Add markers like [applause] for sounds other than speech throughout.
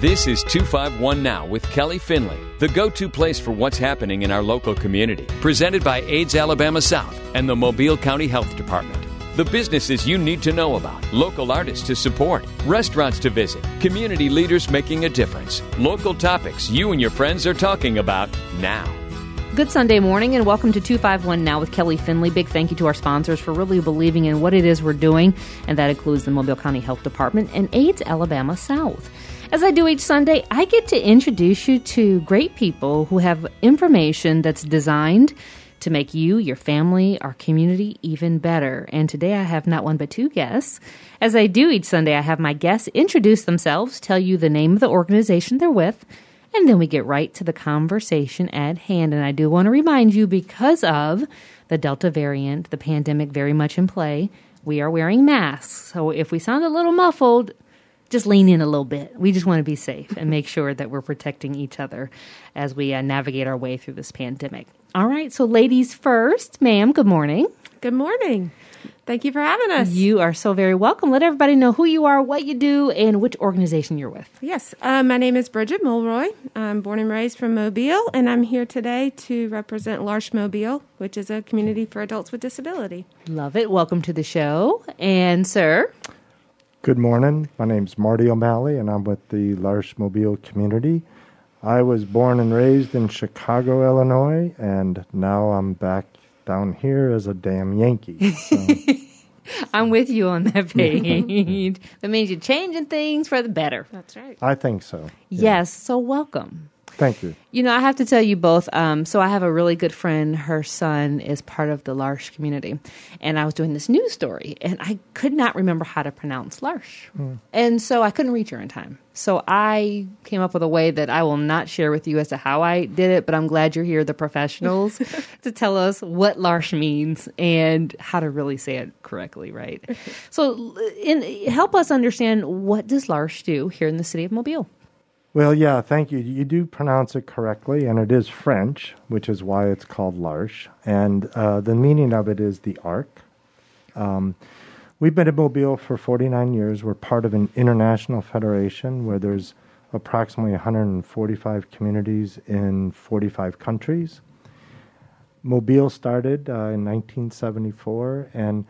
This is 251 Now with Kelly Finley, the go to place for what's happening in our local community. Presented by AIDS Alabama South and the Mobile County Health Department. The businesses you need to know about, local artists to support, restaurants to visit, community leaders making a difference, local topics you and your friends are talking about now. Good Sunday morning and welcome to 251 Now with Kelly Finley. Big thank you to our sponsors for really believing in what it is we're doing, and that includes the Mobile County Health Department and AIDS Alabama South. As I do each Sunday, I get to introduce you to great people who have information that's designed to make you, your family, our community even better. And today I have not one but two guests. As I do each Sunday, I have my guests introduce themselves, tell you the name of the organization they're with, and then we get right to the conversation at hand. And I do want to remind you because of the Delta variant, the pandemic very much in play, we are wearing masks. So if we sound a little muffled, just lean in a little bit. We just want to be safe and make sure that we're protecting each other as we uh, navigate our way through this pandemic. All right, so ladies first, ma'am, good morning. Good morning. Thank you for having us. You are so very welcome. Let everybody know who you are, what you do, and which organization you're with. Yes, uh, my name is Bridget Mulroy. I'm born and raised from Mobile, and I'm here today to represent L'Arche Mobile, which is a community for adults with disability. Love it. Welcome to the show. And, sir? Good morning. My name is Marty O'Malley, and I'm with the L'Arche Mobile community. I was born and raised in Chicago, Illinois, and now I'm back down here as a damn Yankee. So. [laughs] I'm with you on that [laughs] page. that means you're changing things for the better. That's right. I think so. Yeah. Yes. So welcome. Thank you. You know, I have to tell you both. Um, so I have a really good friend. Her son is part of the L'Arche community, and I was doing this news story, and I could not remember how to pronounce L'Arche, mm. and so I couldn't reach her in time. So I came up with a way that I will not share with you as to how I did it, but I'm glad you're here, the professionals, [laughs] to tell us what L'Arche means and how to really say it correctly, right? [laughs] so, in, help us understand what does L'Arche do here in the city of Mobile. Well, yeah, thank you. You do pronounce it correctly, and it is French, which is why it's called L'Arche. And uh, the meaning of it is the ark. Um, we've been in Mobile for 49 years. We're part of an international federation where there's approximately 145 communities in 45 countries. Mobile started uh, in 1974, and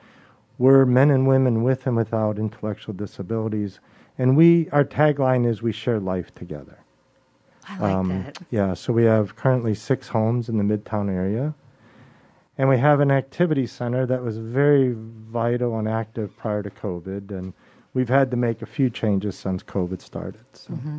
we're men and women with and without intellectual disabilities and we, our tagline is we share life together. I like um, that. Yeah, so we have currently six homes in the Midtown area. And we have an activity center that was very vital and active prior to COVID. And we've had to make a few changes since COVID started. So. Mm-hmm.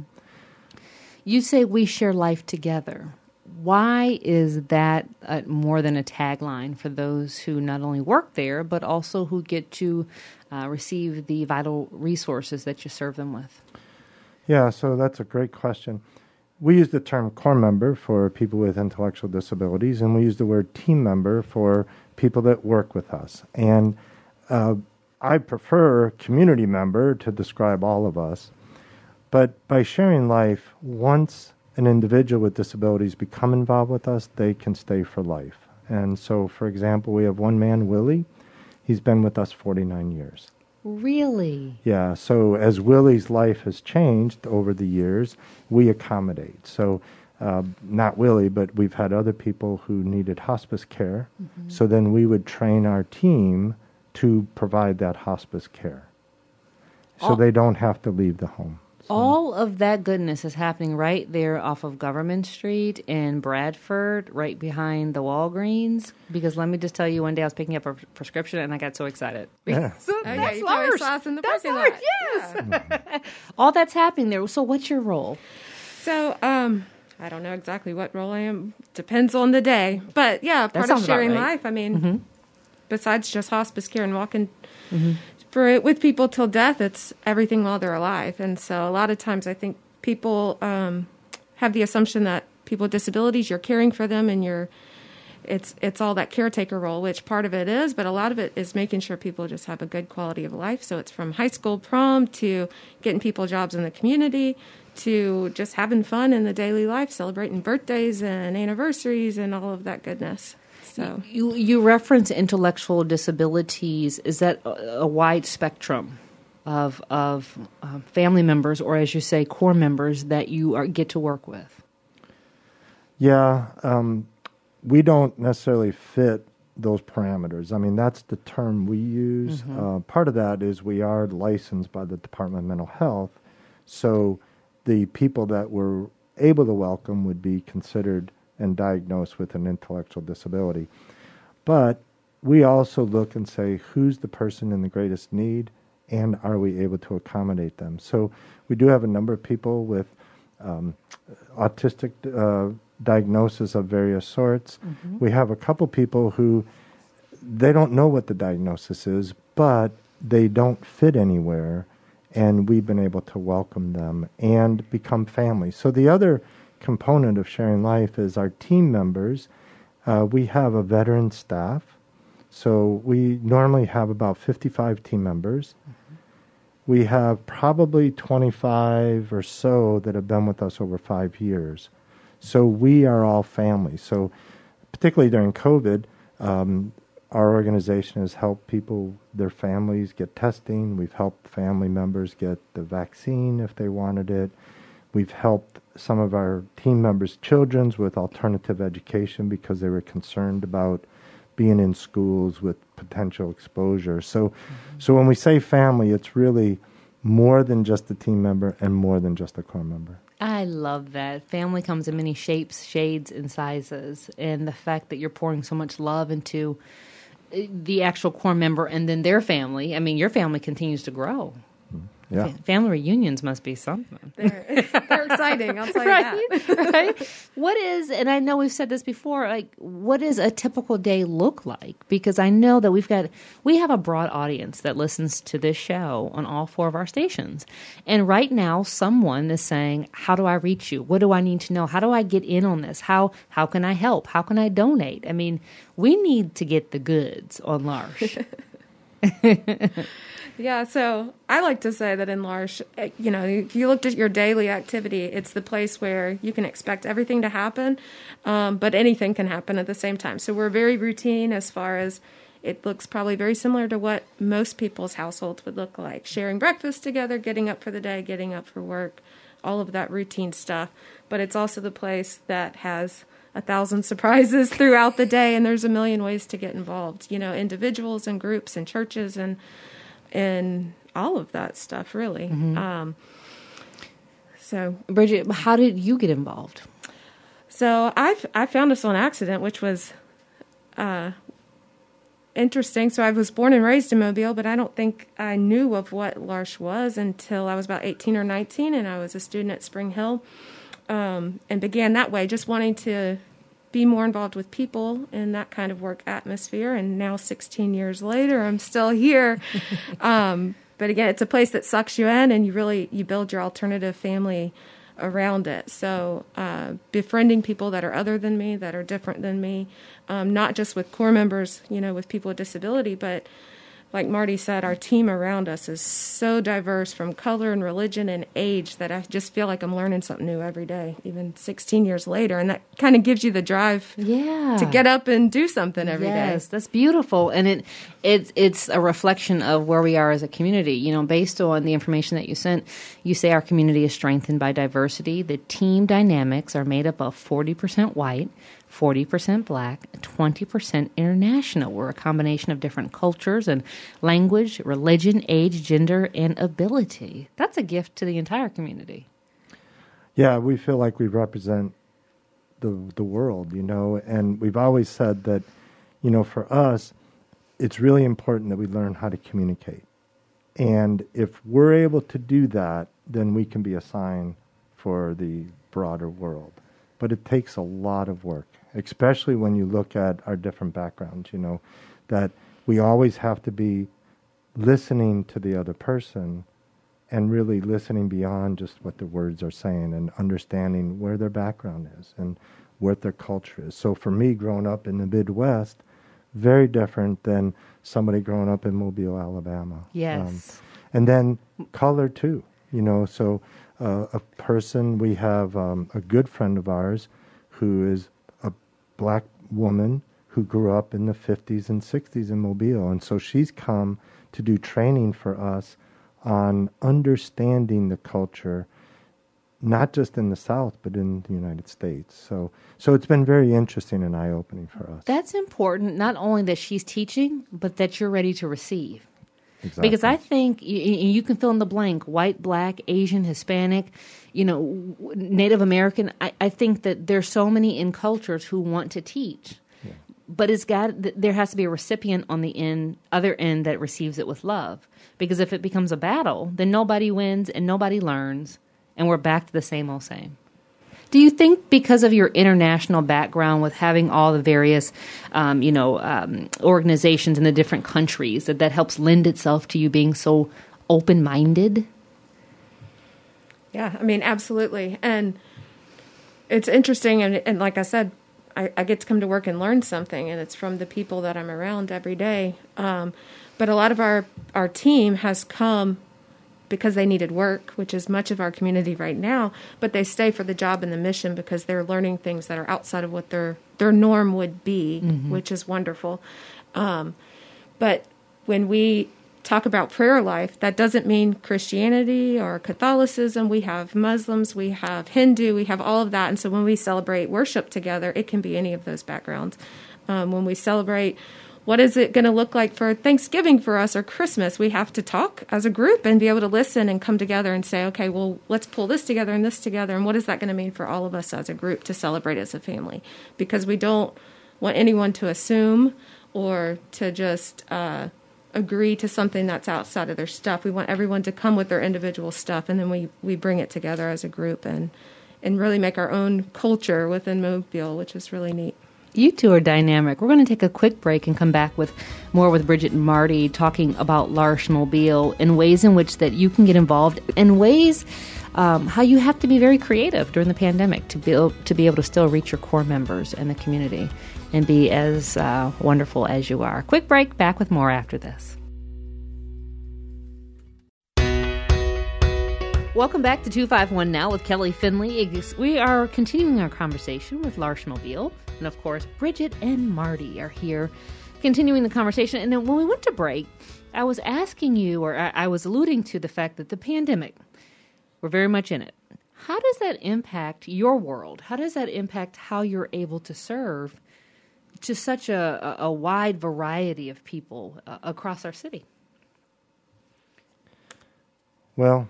You say we share life together. Why is that more than a tagline for those who not only work there, but also who get to uh, receive the vital resources that you serve them with? Yeah, so that's a great question. We use the term core member for people with intellectual disabilities, and we use the word team member for people that work with us. And uh, I prefer community member to describe all of us. But by sharing life, once an individual with disabilities become involved with us, they can stay for life. And so, for example, we have one man, Willie. He's been with us 49 years. Really? Yeah. So as Willie's life has changed over the years, we accommodate. So uh, not Willie, but we've had other people who needed hospice care. Mm-hmm. So then we would train our team to provide that hospice care. So oh. they don't have to leave the home. All of that goodness is happening right there off of Government Street in Bradford, right behind the Walgreens. Because let me just tell you, one day I was picking up a prescription and I got so excited. [laughs] Yeah. [laughs] so oh, that's yeah, L'Arche. Saw in the that's parking lot. Yes. Yeah. [laughs] All that's happening there. So, what's your role? So, um, I don't know exactly what role I am. Depends on the day. But yeah, part of sharing right. life. I mean, mm-hmm. besides just hospice care and walking mm-hmm for with people till death, it's everything while they're alive. And so a lot of times, I think people um, have the assumption that people with disabilities, you're caring for them and you're it's it's all that caretaker role, which part of it is, but a lot of it is making sure people just have a good quality of life. So it's from high school prom to getting people jobs in the community to just having fun in the daily life, celebrating birthdays and anniversaries and all of that goodness. So you you reference intellectual disabilities. Is that a, a wide spectrum? of of uh, family members, or as you say, core members that you are, get to work with? Yeah, um, we don't necessarily fit those parameters. I mean, that's the term we use. Mm-hmm. Uh, part of that is we are licensed by the Department of Mental Health, so the people that we're able to welcome would be considered and diagnosed with an intellectual disability. But we also look and say, who's the person in the greatest need, and are we able to accommodate them? So we do have a number of people with um, autistic uh, diagnosis of various sorts. Mm-hmm. We have a couple people who they don't know what the diagnosis is, but they don't fit anywhere, and we've been able to welcome them and become family. So the other component of sharing life is our team members. Uh, we have a veteran staff, so we normally have about 55 team members. Mm-hmm. We have probably 25 or so that have been with us over five years. So we are all family. So, particularly during COVID, um, our organization has helped people, their families get testing. We've helped family members get the vaccine if they wanted it. We've helped some of our team members' children with alternative education because they were concerned about being in schools with potential exposure. So, mm-hmm. so when we say family, it's really more than just a team member and more than just a core member. I love that. Family comes in many shapes, shades, and sizes. And the fact that you're pouring so much love into uh, the actual core member and then their family, I mean, your family continues to grow. Yeah. family reunions must be something. They're, [laughs] they're exciting. I'll tell right? you that. [laughs] right? What is, and I know we've said this before, like, what does a typical day look like? Because I know that we've got, we have a broad audience that listens to this show on all four of our stations. And right now, someone is saying, how do I reach you? What do I need to know? How do I get in on this? How, how can I help? How can I donate? I mean, we need to get the goods on L'Arche. [laughs] Yeah, so I like to say that in L'Arche, eh, you know, if you looked at your daily activity, it's the place where you can expect everything to happen, um, but anything can happen at the same time. So we're very routine as far as it looks probably very similar to what most people's households would look like sharing breakfast together, getting up for the day, getting up for work, all of that routine stuff. But it's also the place that has a thousand [laughs] surprises throughout the day, and there's a million ways to get involved. You know, individuals and groups and churches and and all of that stuff, really. Mm-hmm. Um, so, Bridget, how did you get involved? So I I found this on accident, which was uh, interesting. So I was born and raised in Mobile, but I don't think I knew of what L'Arche was until I was about 18 or 19, and I was a student at Spring Hill, um, and began that way, just wanting to be more involved with people in that kind of work atmosphere. And now, 16 years later, I'm still here. [laughs] um, but again, it's a place that sucks you in, and you really you build your alternative family around it. So, uh, befriending people that are other than me, that are different than me, um, not just with core members, you know, with people with disability, but like Marty said, our team around us is so diverse from color and religion and age that I just feel like I'm learning something new every day, even 16 years later. And that kind of gives you the drive yeah. to get up and do something every yes, day. yes, that's beautiful. And it, it's, it's a reflection of where we are as a community. You know, based on the information that you sent, you say our community is strengthened by diversity. The team dynamics are made up of 40% white, 40% black, 20% international. We're a combination of different cultures and language, religion, age, gender, and ability. That's a gift to the entire community. Yeah, we feel like we represent the the world, you know, and we've always said that, you know, for us, it's really important that we learn how to communicate. And if we're able to do that, then we can be a sign for the broader world. But it takes a lot of work especially when you look at our different backgrounds, you know, that we always have to be listening to the other person and really listening beyond just what the words are saying and understanding where their background is and what their culture is. So for me, growing up in the Midwest, very different than somebody growing up in Mobile, Alabama. Yes. Um, and then color too, you know. So uh, a person, we have um, a good friend of ours who is black woman who grew up in the 50s and 60s in Mobile. And so she's come to do training for us on understanding the culture, not just in the South, but in the United States. So, so it's been very interesting and eye opening for us. That's important, not only that she's teaching, but that you're ready to receive. Exactly. Because I think you, you, can fill in the blank white, black, Asian, Hispanic, you know, Native American. I, I think that there's so many in cultures who want to teach. Yeah. But it's got there has to be a recipient on the end, other end that receives it with love. Because if it becomes a battle, then nobody wins and nobody learns, and we're back to the same old same. Do you think because of your international background with having all the various, um, you know, um, organizations in the different countries that that helps lend itself to you being so open minded? Yeah, I mean, absolutely, and it's interesting, and, and like I said, I, I, get to come to work and learn something, and it's from the people that I'm around every day. Um, but a lot of our our team has come because they needed work, which is much of our community right now, but they stay for the job and the mission because they're learning things that are outside of what their their norm would be, mm-hmm. which is wonderful. Um, but when we talk about prayer life, that doesn't mean Christianity or Catholicism. We have Muslims, we have Hindu, we have all of that. And so when we celebrate worship together, it can be any of those backgrounds. Um, when we celebrate what is it going to look like for Thanksgiving for us or Christmas? We have to talk as a group and be able to listen and come together and say, okay, well, let's pull this together and this together. And what is that going to mean for all of us as a group to celebrate as a family? Because we don't want anyone to assume or to just uh, agree to something that's outside of their stuff. We want everyone to come with their individual stuff and then we, we bring it together as a group and, and really make our own culture within Mobile, which is really neat. You two are dynamic. We're going to take a quick break and come back with more with Bridget and Marty talking about L'Arche Mobile and ways in which that you can get involved and ways um, how you have to be very creative during the pandemic to be able, to be able to still reach your core members and the community and be as uh, wonderful as you are. Quick break. Back with more after this. Welcome back to 251 Now with Kelly Finley. We are continuing our conversation with L'Arche Mobile. And of course, Bridget and Marty are here continuing the conversation. And then when we went to break, I was asking you, or I, was alluding to the fact that the pandemic, we're very much in it. How does that impact your world? How does that impact how you're able to serve to such a, a wide variety of people uh, across our city? Well,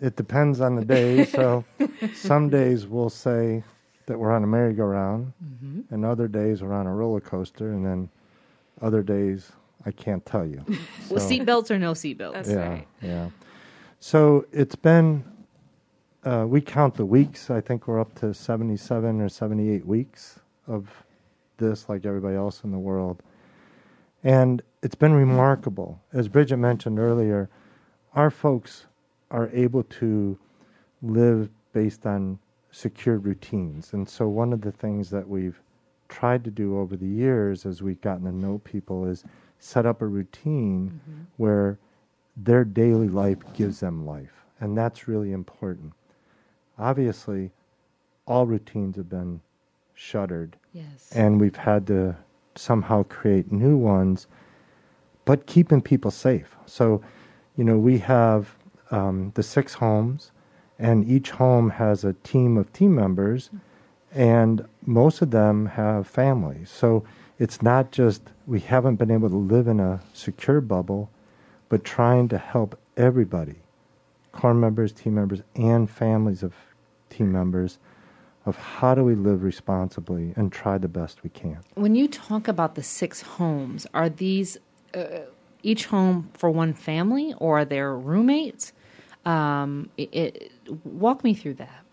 it depends on the day. So [laughs] some days we'll say that we're on a merry-go-round, mm-hmm. and other days we're on a roller coaster, and then other days I can't tell you. [laughs] well, seatbelts or no seatbelts. That's yeah, right. Yeah. So it's been. Uh, we count the weeks. I think we're up to 77 or 78 weeks of this, like everybody else in the world. And it's been remarkable. As Bridget mentioned earlier, our folks are able to live based on secure routines. And so, one of the things that we've tried to do over the years as we've gotten to know people is set up a routine mm-hmm. where their daily life gives them life. And that's really important. Obviously, all routines have been shuttered. Yes. And we've had to somehow create new ones, but keeping people safe. So, you know, we have um, the six homes, and each home has a team of team members, and most of them have families. So it's not just we haven't been able to live in a secure bubble, but trying to help everybody, core members, team members, and families of team members, of how do we live responsibly and try the best we can. When you talk about the six homes, are these uh, each home for one family, or there roommates? Um, it, it, walk me through that.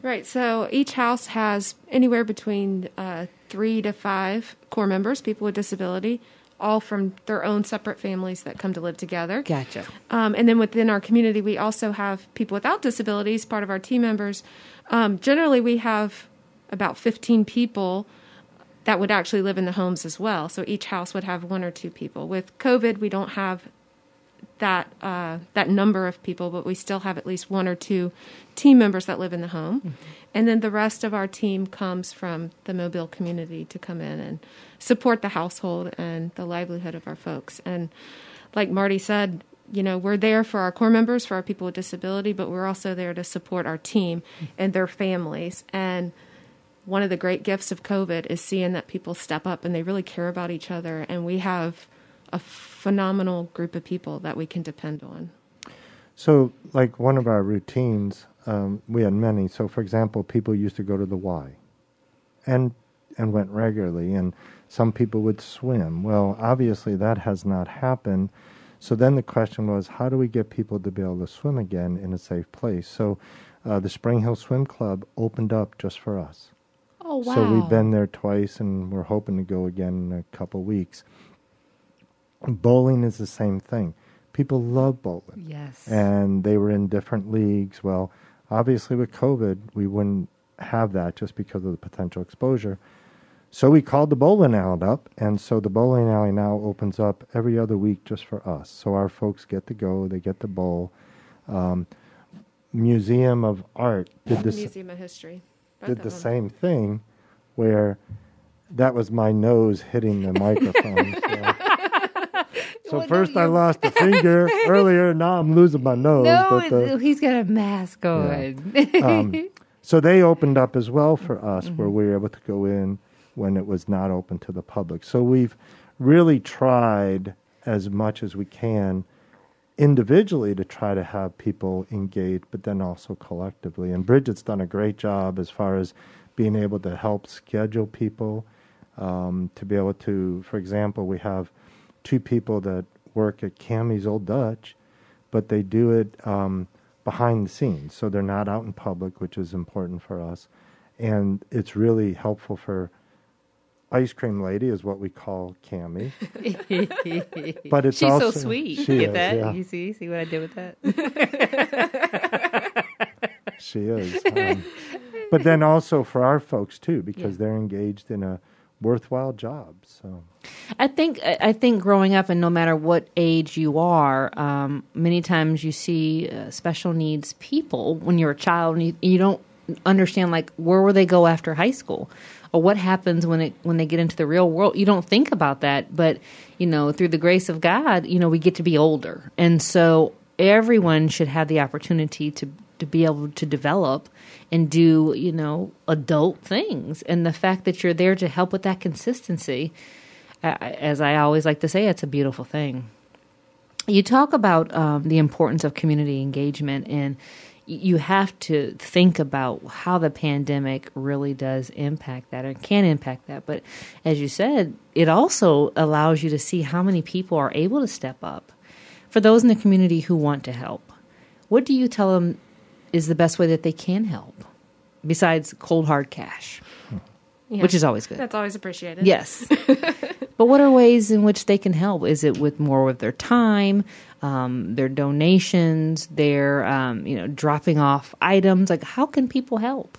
Right. So each house has anywhere between uh, three to five core members, people with disability, all from their own separate families that come to live together. Gotcha. Um, and then within our community, we also have people without disabilities, part of our team members. Um, generally, we have about 15 people that would actually live in the homes as well. So each house would have one or two people. With COVID, we don't have that uh, that number of people, but we still have at least one or two team members that live in the home, mm-hmm. and then the rest of our team comes from the Mobile community to come in and support the household and the livelihood of our folks. And like Marty said, you know, we're there for our core members, for our people with disability, but we're also there to support our team and their families. And one of the great gifts of COVID is seeing that people step up and they really care about each other. And we have a phenomenal group of people that we can depend on. So, like one of our routines, um, we had many. So, for example, people used to go to the Y, and and went regularly, and some people would swim. Well, obviously that has not happened. So then the question was, how do we get people to be able to swim again in a safe place? So uh, the Spring Hill Swim Club opened up just for us. Oh wow! So we've been there twice, and we're hoping to go again in a couple weeks. Bowling is the same thing. People love bowling. Yes. And they were in different leagues. Well, obviously with COVID, we wouldn't have that just because of the potential exposure. So we called the bowling alley up, and so the bowling alley now opens up every other week just for us. So our folks get to go, they get to bowl. Um, Museum of Art did this. Museum of History did the same thing, where that was my nose hitting the microphone. so, [laughs] so well, first no, I lost a [laughs] finger earlier. Now I'm losing my nose. No, the, he's got a mask on. Yeah. Um, so they opened up as well for us, mm-hmm. where we were able to go in when it was not open to the public. So we've really tried as much as we can individually to try to have people engaged, but then also collectively. And Bridget's done a great job as far as being able to help schedule people, um, to be able to, for example, we have two people that work at Cammie's Old Dutch, but they do it um, behind the scenes. So they're not out in public, which is important for us. And it's really helpful for ice cream lady is what we call Cammie. [laughs] but it's she's also, so sweet. She Get is, that? Yeah. You see? See what I did with that? [laughs] she is. [laughs] Um, but then also for our folks too, because yeah. they're engaged in a worthwhile job. So, I think I think growing up, and no matter what age you are, um, many times you see uh, special needs people when you're a child, and you, you don't understand like where will they go after high school or what happens when it when they get into the real world? You don't think about that but you know through the grace of god you know we get to be older. And so everyone should have the opportunity to to be able to develop and do you know adult things. And the fact that you're there to help with that consistency as i always like to say it's a beautiful thing. You talk about um, the importance of community engagement and you have to think about how the pandemic really does impact that or can impact that. But as you said, it also allows you to see how many people are able to step up. For those in the community who want to help, what do you tell them is the best way that they can help besides cold hard cash? Yeah. Which is always good. That's always appreciated. Yes. [laughs] but what are ways in which they can help? Is it with more of their time, um, their donations, their um, you know dropping off items? Like how can people help?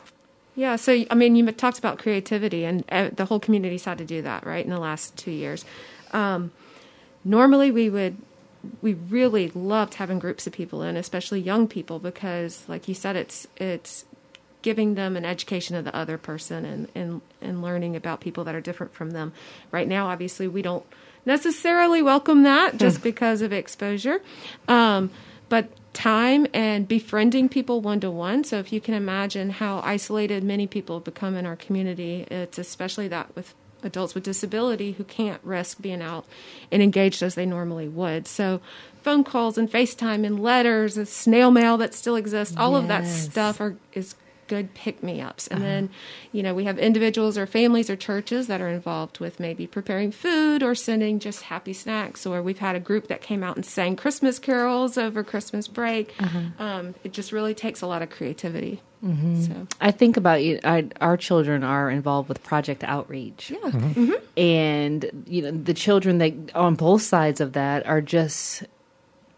Yeah, so I mean, you talked about creativity, and uh, the whole community's had to do that, right? In the last two years, um, normally we would we really loved having groups of people in, especially young people, because, like you said, it's it's giving them an education of the other person and, and, and learning about people that are different from them. Right now, obviously, we don't necessarily welcome that just hmm. because of exposure. Um, but time and befriending people one to one. So if you can imagine how isolated many people have become in our community, it's especially that with adults with disability who can't risk being out and engaged as they normally would. So phone calls and FaceTime and letters and snail mail that still exists, all yes. of that stuff are is good pick me ups. And uh-huh. then, you know, we have individuals or families or churches that are involved with maybe preparing food or sending just happy snacks. Or we've had a group that came out and sang Christmas carols over Christmas break. Uh-huh. Um, it just really takes a lot of creativity. Mm-hmm. So. I think about you. I, our children are involved with Project Outreach. Yeah, mm-hmm. Mm-hmm. and you know the children that on both sides of that are just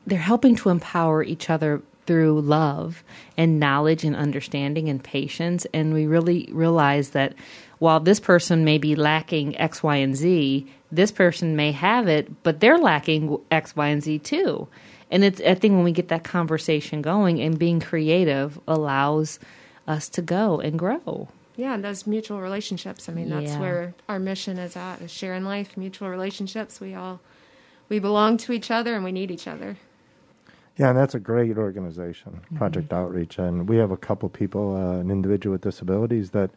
they're helping to empower each other through love and knowledge and understanding and patience. And we really realize that while this person may be lacking X, Y, and Z, this person may have it, but they're lacking X, Y, and Z too. And it's I think when we get that conversation going and being creative allows us to go and grow. Yeah, and those mutual relationships. I mean, that's yeah. where our mission is at: is sharing life, mutual relationships. We all we belong to each other, and we need each other. Yeah, and that's a great organization, mm-hmm. Project mm-hmm. Outreach, and we have a couple people, uh, an individual with disabilities that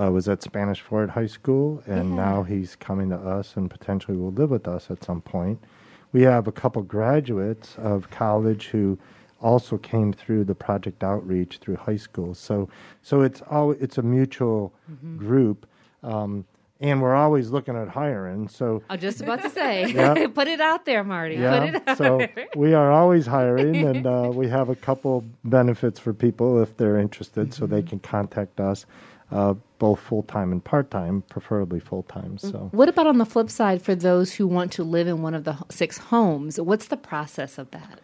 uh, was at Spanish Fort High School, and yeah. now he's coming to us and potentially will live with us at some point. We have a couple graduates of college who also came through the project outreach through high school. So, so it's all it's a mutual mm-hmm. group. Um, and we're always looking at hiring. So I'm just about to say, [laughs] yeah. [laughs] put it out there, Marty. Yeah. so we are always hiring, and uh, [laughs] we have a couple benefits for people if they're interested, mm-hmm. so they mm-hmm. can contact us. Uh, both full time and part time, preferably full time. So, what about on the flip side for those who want to live in one of the six homes? What's the process of that?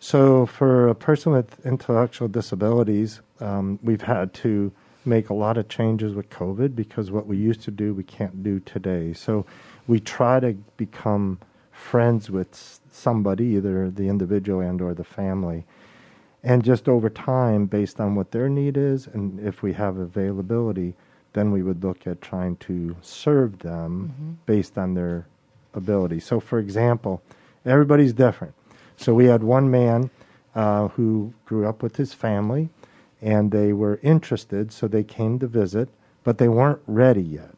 So, for a person with intellectual disabilities, um, we've had to make a lot of changes with COVID because what we used to do, we can't do today. So, we try to become friends with somebody, either the individual and or the family and just over time, based on what their need is, and if we have availability, then we would look at trying to serve them mm-hmm. based on their ability. So, for example, everybody's different. So, we had one man uh, who grew up with his family, and they were interested, so they came to visit, but they weren't ready yet.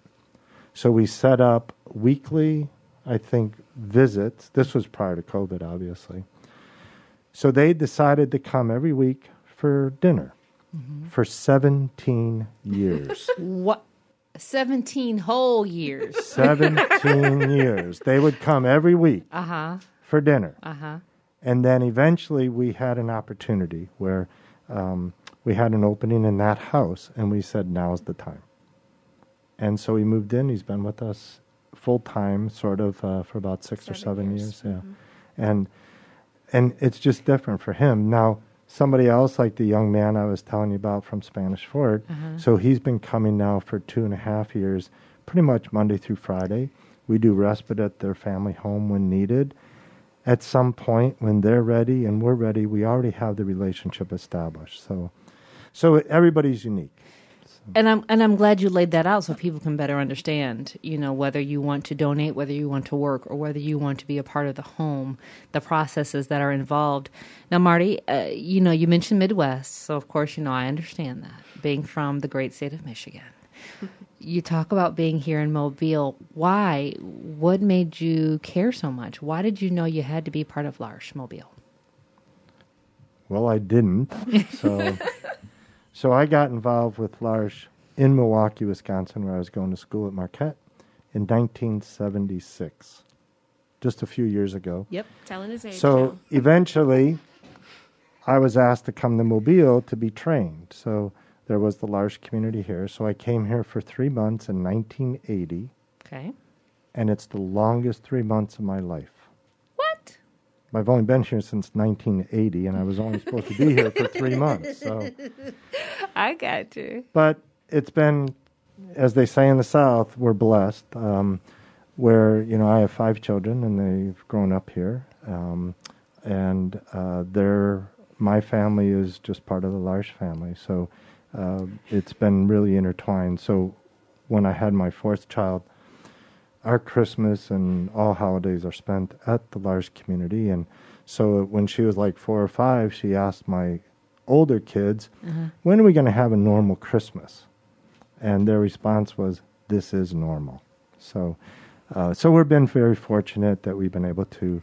So, we set up weekly, I think, visits. This was prior to COVID, obviously so they decided to come every week for dinner mm-hmm. for 17 years. [laughs] what? 17 whole years. [laughs] 17 years. They would come every week uh-huh. for dinner. Uh-huh. And then eventually we had an opportunity where um, we had an opening in that house, and we said, now's the time. And so he moved in. He's been with us full time, sort of, uh, for about six seven or seven years. years yeah. Mm-hmm. And and it's just different for him now somebody else like the young man i was telling you about from spanish fort uh-huh. so he's been coming now for two and a half years pretty much monday through friday we do respite at their family home when needed at some point when they're ready and we're ready we already have the relationship established so so everybody's unique and I'm and I'm glad you laid that out so people can better understand, you know, whether you want to donate, whether you want to work, or whether you want to be a part of the home, the processes that are involved. Now, Marty, uh, you know, you mentioned Midwest, so of course, you know, I understand that being from the great state of Michigan. [laughs] you talk about being here in Mobile. Why? What made you care so much? Why did you know you had to be part of L'Arche Mobile? Well, I didn't. So [laughs] So I got involved with L'Arche in Milwaukee, Wisconsin, where I was going to school at Marquette in 1976, just a few years ago. Yep, telling his age. So eventually, I was asked to come to Mobile to be trained. So there was the L'Arche community here. So I came here for three months in 1980. Okay. And it's the longest three months of my life. I've only been here since 1980, and I was only supposed to be here for three months. So [laughs] I got you. But it's been, as they say in the South, we're blessed. Um, where you know I have five children, and they've grown up here, um, and uh, they're my family is just part of the large family. So uh, it's been really intertwined. So when I had my fourth child our Christmas and all holidays are spent at the L'Arche community. And so when she was like four or five, she asked my older kids, uh-huh. when are we going to have a normal Christmas? And their response was, this is normal. So, uh, so we've been very fortunate that we've been able to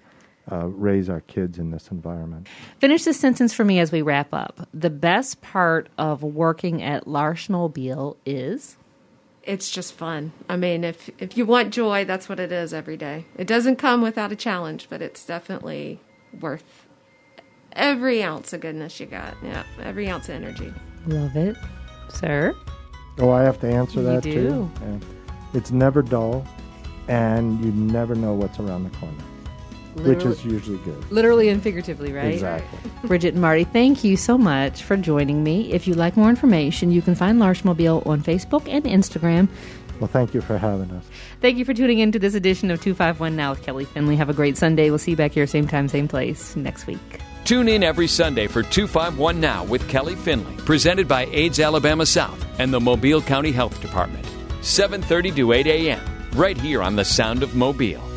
uh, raise our kids in this environment. Finish this sentence for me as we wrap up. The best part of working at L'Arche Mobile is it's just fun. I mean, if if you want joy, that's what it is every day. It doesn't come without a challenge, but it's definitely worth every ounce of goodness you got. Yeah, every ounce of energy. Love it, sir. Oh, I have to answer you that do. too. Yeah. It's never dull, and you never know what's around the corner. Literally, which is usually good. Literally and figuratively, right? Exactly. [laughs] Bridget and Marty, thank you so much for joining me. If you'd like more information, you can find L'Arche Mobile on Facebook and Instagram. Well, thank you for having us. Thank you for tuning in to this edition of 251 Now with Kelly Finley. Have a great Sunday. We'll see you back here, same time, same place, next week. Tune in every Sunday for 251 Now with Kelly Finley, presented by AIDS Alabama South and the Mobile County Health Department. 7:30 to 8 a.m. right here on the Sound of Mobile.